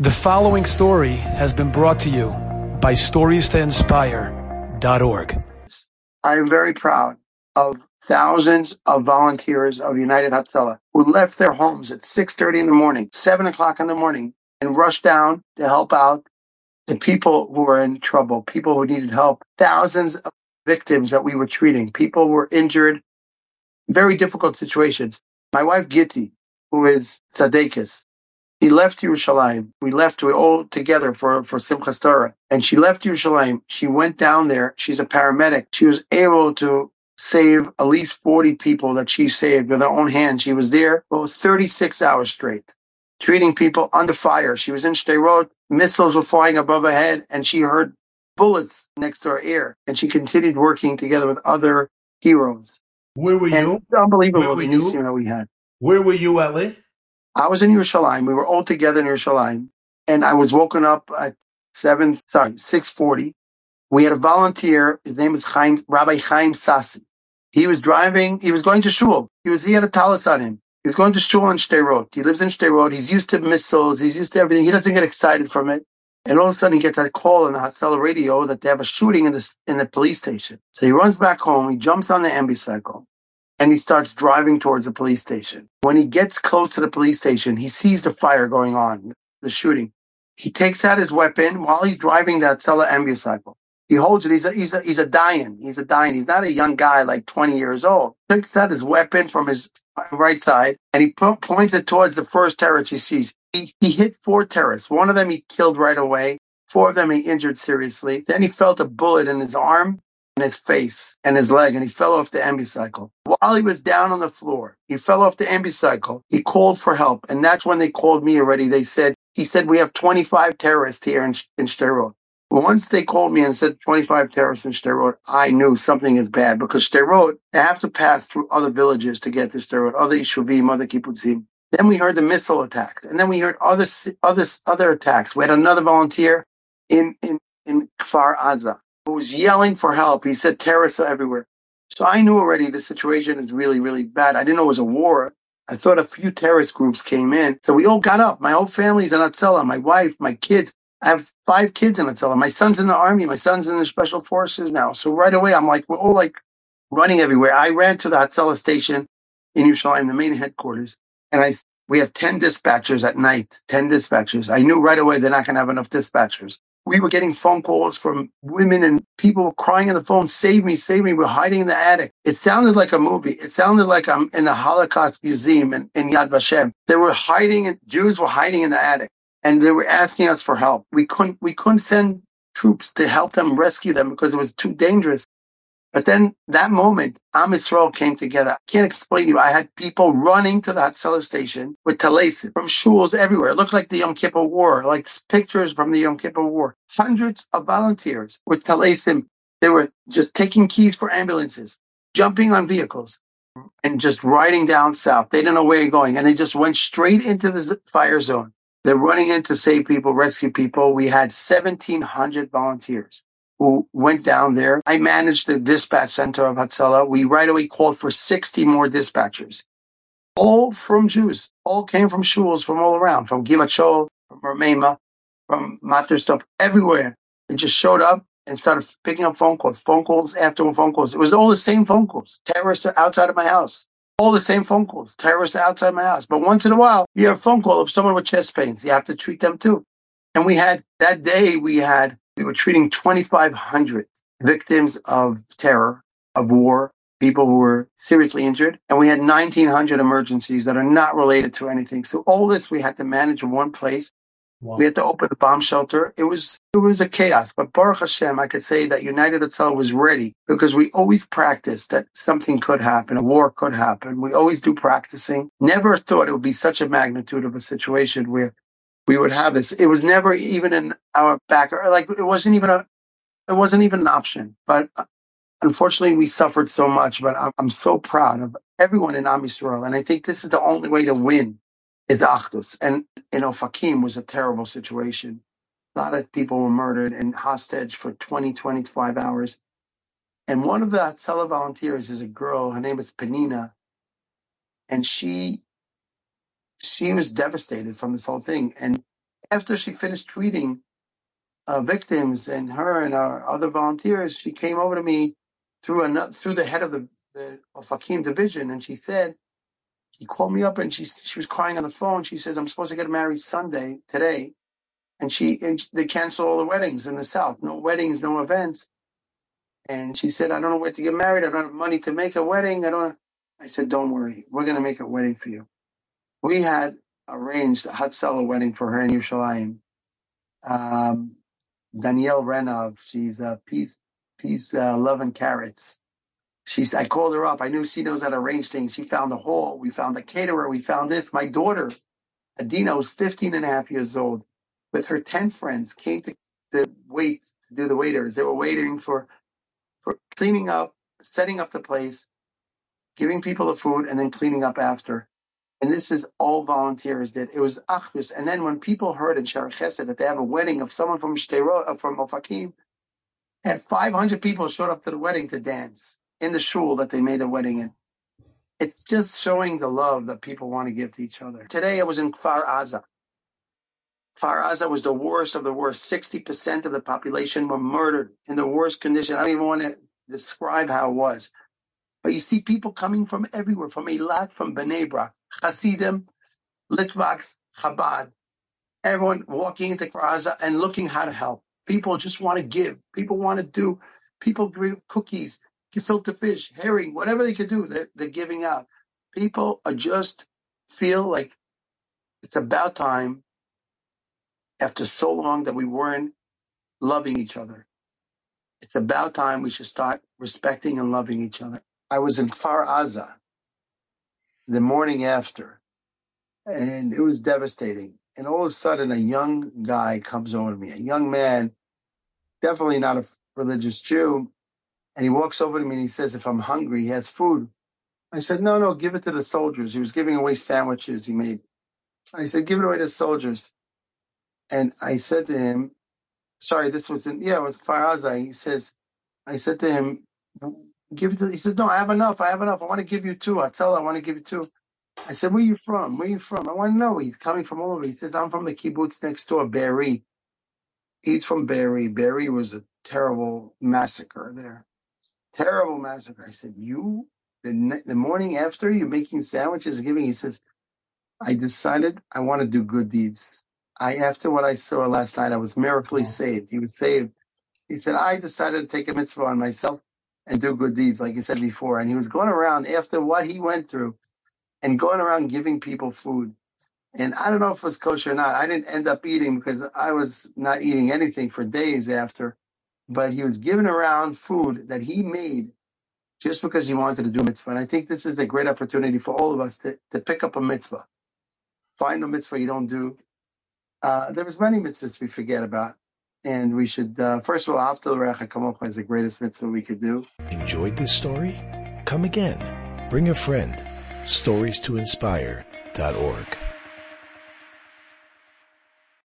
The following story has been brought to you by StoriesToInspire.org. I am very proud of thousands of volunteers of United Hatzalah who left their homes at 6.30 in the morning, 7 o'clock in the morning, and rushed down to help out the people who were in trouble, people who needed help, thousands of victims that we were treating. People were injured, very difficult situations. My wife, Gitti, who is Tzadekis, he left Yerushalayim. We left, we all together for, for Simchas Torah. And she left Yerushalayim. She went down there. She's a paramedic. She was able to save at least 40 people that she saved with her own hands. She was there for 36 hours straight, treating people under fire. She was in Sderot. Missiles were flying above her head and she heard bullets next to her ear. And she continued working together with other heroes. Where were And you? it's unbelievable Where were the you? that we had. Where were you, Eli? I was in Yerushalayim. We were all together in Yerushalayim, and I was woken up at seven, sorry, six forty. We had a volunteer. His name is Chaim, Rabbi Chaim Sassi. He was driving. He was going to shul. He was. He had a talis on him. He was going to shul in Sderot. He lives in Sderot. He's used to missiles. He's used to everything. He doesn't get excited from it. And all of a sudden, he gets a call on the Hatzalah radio that they have a shooting in the in the police station. So he runs back home. He jumps on the ambucycle and he starts driving towards the police station. When he gets close to the police station, he sees the fire going on, the shooting. He takes out his weapon while he's driving that Sella ambucycle. He holds it. He's a, he's a, he's a dying. He's a dying. He's not a young guy like 20 years old. Takes out his weapon from his right side and he po- points it towards the first terrorist he sees. He, he hit four terrorists. One of them he killed right away. Four of them he injured seriously. Then he felt a bullet in his arm and his face and his leg and he fell off the ambucycle. While he was down on the floor, he fell off the ambucycle. He called for help and that's when they called me already. They said, he said, we have 25 terrorists here in, in Sderot. Once they called me and said 25 terrorists in Sderot, I knew something is bad because Sderot, they have to pass through other villages to get to Sderot, other Yishuvim, other kibbutzim. Then we heard the missile attacks and then we heard other, other, other attacks. We had another volunteer in, in, in Kfar Aza who was yelling for help. He said terrorists are everywhere. So I knew already the situation is really, really bad. I didn't know it was a war. I thought a few terrorist groups came in. So we all got up. My whole family's in Hatzalah, my wife, my kids. I have five kids in Hatzalah. My son's in the army. My son's in the special forces now. So right away, I'm like, we're all like running everywhere. I ran to the Hatzalah station in Yerushalayim, the main headquarters. And I, we have 10 dispatchers at night, 10 dispatchers. I knew right away they're not going to have enough dispatchers we were getting phone calls from women and people crying on the phone, save me, save me. We're hiding in the attic. It sounded like a movie. It sounded like I'm in the Holocaust Museum in, in Yad Vashem. They were hiding, in, Jews were hiding in the attic and they were asking us for help. We couldn't, we couldn't send troops to help them rescue them because it was too dangerous. But then that moment, Am Yisrael came together. I can't explain to you. I had people running to the Hatzalah station with talesim from shuls everywhere. It looked like the Yom Kippur War, like pictures from the Yom Kippur War. Hundreds of volunteers with talesim. They were just taking keys for ambulances, jumping on vehicles, and just riding down south. They didn't know where you're going, and they just went straight into the fire zone. They're running in to save people, rescue people. We had 1,700 volunteers who went down there. I managed the dispatch center of Hatzalah. We right away called for 60 more dispatchers, all from Jews, all came from shuls from all around, from Givat from Ramema, from Mattersdorf, everywhere. They just showed up and started picking up phone calls, phone calls after phone calls. It was all the same phone calls. Terrorists are outside of my house. All the same phone calls. Terrorists are outside my house. But once in a while, you have a phone call of someone with chest pains. You have to treat them too. And we had that day, we had we were treating 2,500 victims of terror, of war, people who were seriously injured, and we had 1,900 emergencies that are not related to anything. So all this we had to manage in one place. Wow. We had to open the bomb shelter. It was it was a chaos, but Baruch Hashem, I could say that United Hatzalah was ready because we always practiced that something could happen, a war could happen. We always do practicing. Never thought it would be such a magnitude of a situation where we would have this. It was never even in our back, or like it wasn't even a, it wasn't even an option. But uh, unfortunately, we suffered so much. But I'm, I'm so proud of everyone in Am Yisrael, and I think this is the only way to win is Achdus. And you know, Ofakim was a terrible situation. A lot of people were murdered and hostage for 20, 25 hours. And one of the Hatzalah volunteers is a girl. Her name is Penina, and she she was devastated from this whole thing. And After she finished treating uh, victims and her and our other volunteers, she came over to me through another, through the head of the, the Ofakim division, and she said, she called me up and she she was crying on the phone. She says, "I'm supposed to get married Sunday today," and she and they cancel all the weddings in the South. No weddings, no events. And she said, "I don't know where to get married. I don't have money to make a wedding. I don't." I said, "Don't worry, we're going to make a wedding for you." We had arranged a Hatzalah wedding for her in Yerushalayim. Um, Danielle Renov, she's a peas, peas, uh, love and carrots. She's, I called her up. I knew she knows how to arrange things. She found a hall. We found a caterer. We found this. My daughter, Adina, was 15 and a half years old with her 10 friends came to, to wait to do the waiters. They were waiting for, for cleaning up, setting up the place, giving people the food and then cleaning up after. And this is all volunteers did. It was achdus. And then when people heard in Shaarei Chesed that they have a wedding of someone from Shtero, uh, from Ofakim, and 500 people showed up to the wedding to dance in the shul that they made the wedding in. It's just showing the love that people want to give to each other. Today I was in Kfar Aza. Kfar Aza was the worst of the worst. 60% of the population were murdered in the worst condition. I don't even want to describe how it was. But you see people coming from everywhere, from Eilat, from Bnei Brak, Hasidim, Litvaks, Chabad, everyone walking into Kfar Aza and looking how to help. People just want to give. People want to do. People give cookies, gefilte fish, herring, whatever they could do, they're, they're giving out. People are just feel like it's about time after so long that we weren't loving each other. It's about time we should start respecting and loving each other. I was in Kfar Aza the morning after, and it was devastating. And all of a sudden, a young guy comes over to me, a young man, definitely not a religious Jew, and he walks over to me and he says, if I'm hungry, he has food. I said, no, no, give it to the soldiers. He was giving away sandwiches he made. I said, give it away to the soldiers. And I said to him, sorry, this was in, yeah, it was Kfar Aza. He says, I said to him, give it to, he said, no, I have enough. I have enough. I want to give you two. I tell I want to give you two. I said, where are you from? Where are you from? I want to know. He's coming from all over. He says, I'm from the kibbutz next door, Be'eri. He's from Be'eri. Be'eri was a terrible massacre there. Terrible massacre. I said, you, the, the morning after you're making sandwiches and giving, he says, I decided I want to do good deeds. I, after what I saw last night, I was miraculously saved. He was saved. He said, I decided to take a mitzvah on myself and do good deeds, like you said before. And he was going around after what he went through and going around giving people food. And I don't know if it was kosher or not. I didn't end up eating because I was not eating anything for days after. But he was giving around food that he made just because he wanted to do mitzvah. And I think this is a great opportunity for all of us to, to pick up a mitzvah. Find a mitzvah you don't do. Uh, there's many mitzvahs we forget about. And we should, uh, first of all, after the Recha Kamocha is the greatest mitzvah we could do. Enjoyed this story? Come again. Bring a friend. Stories to inspire.org.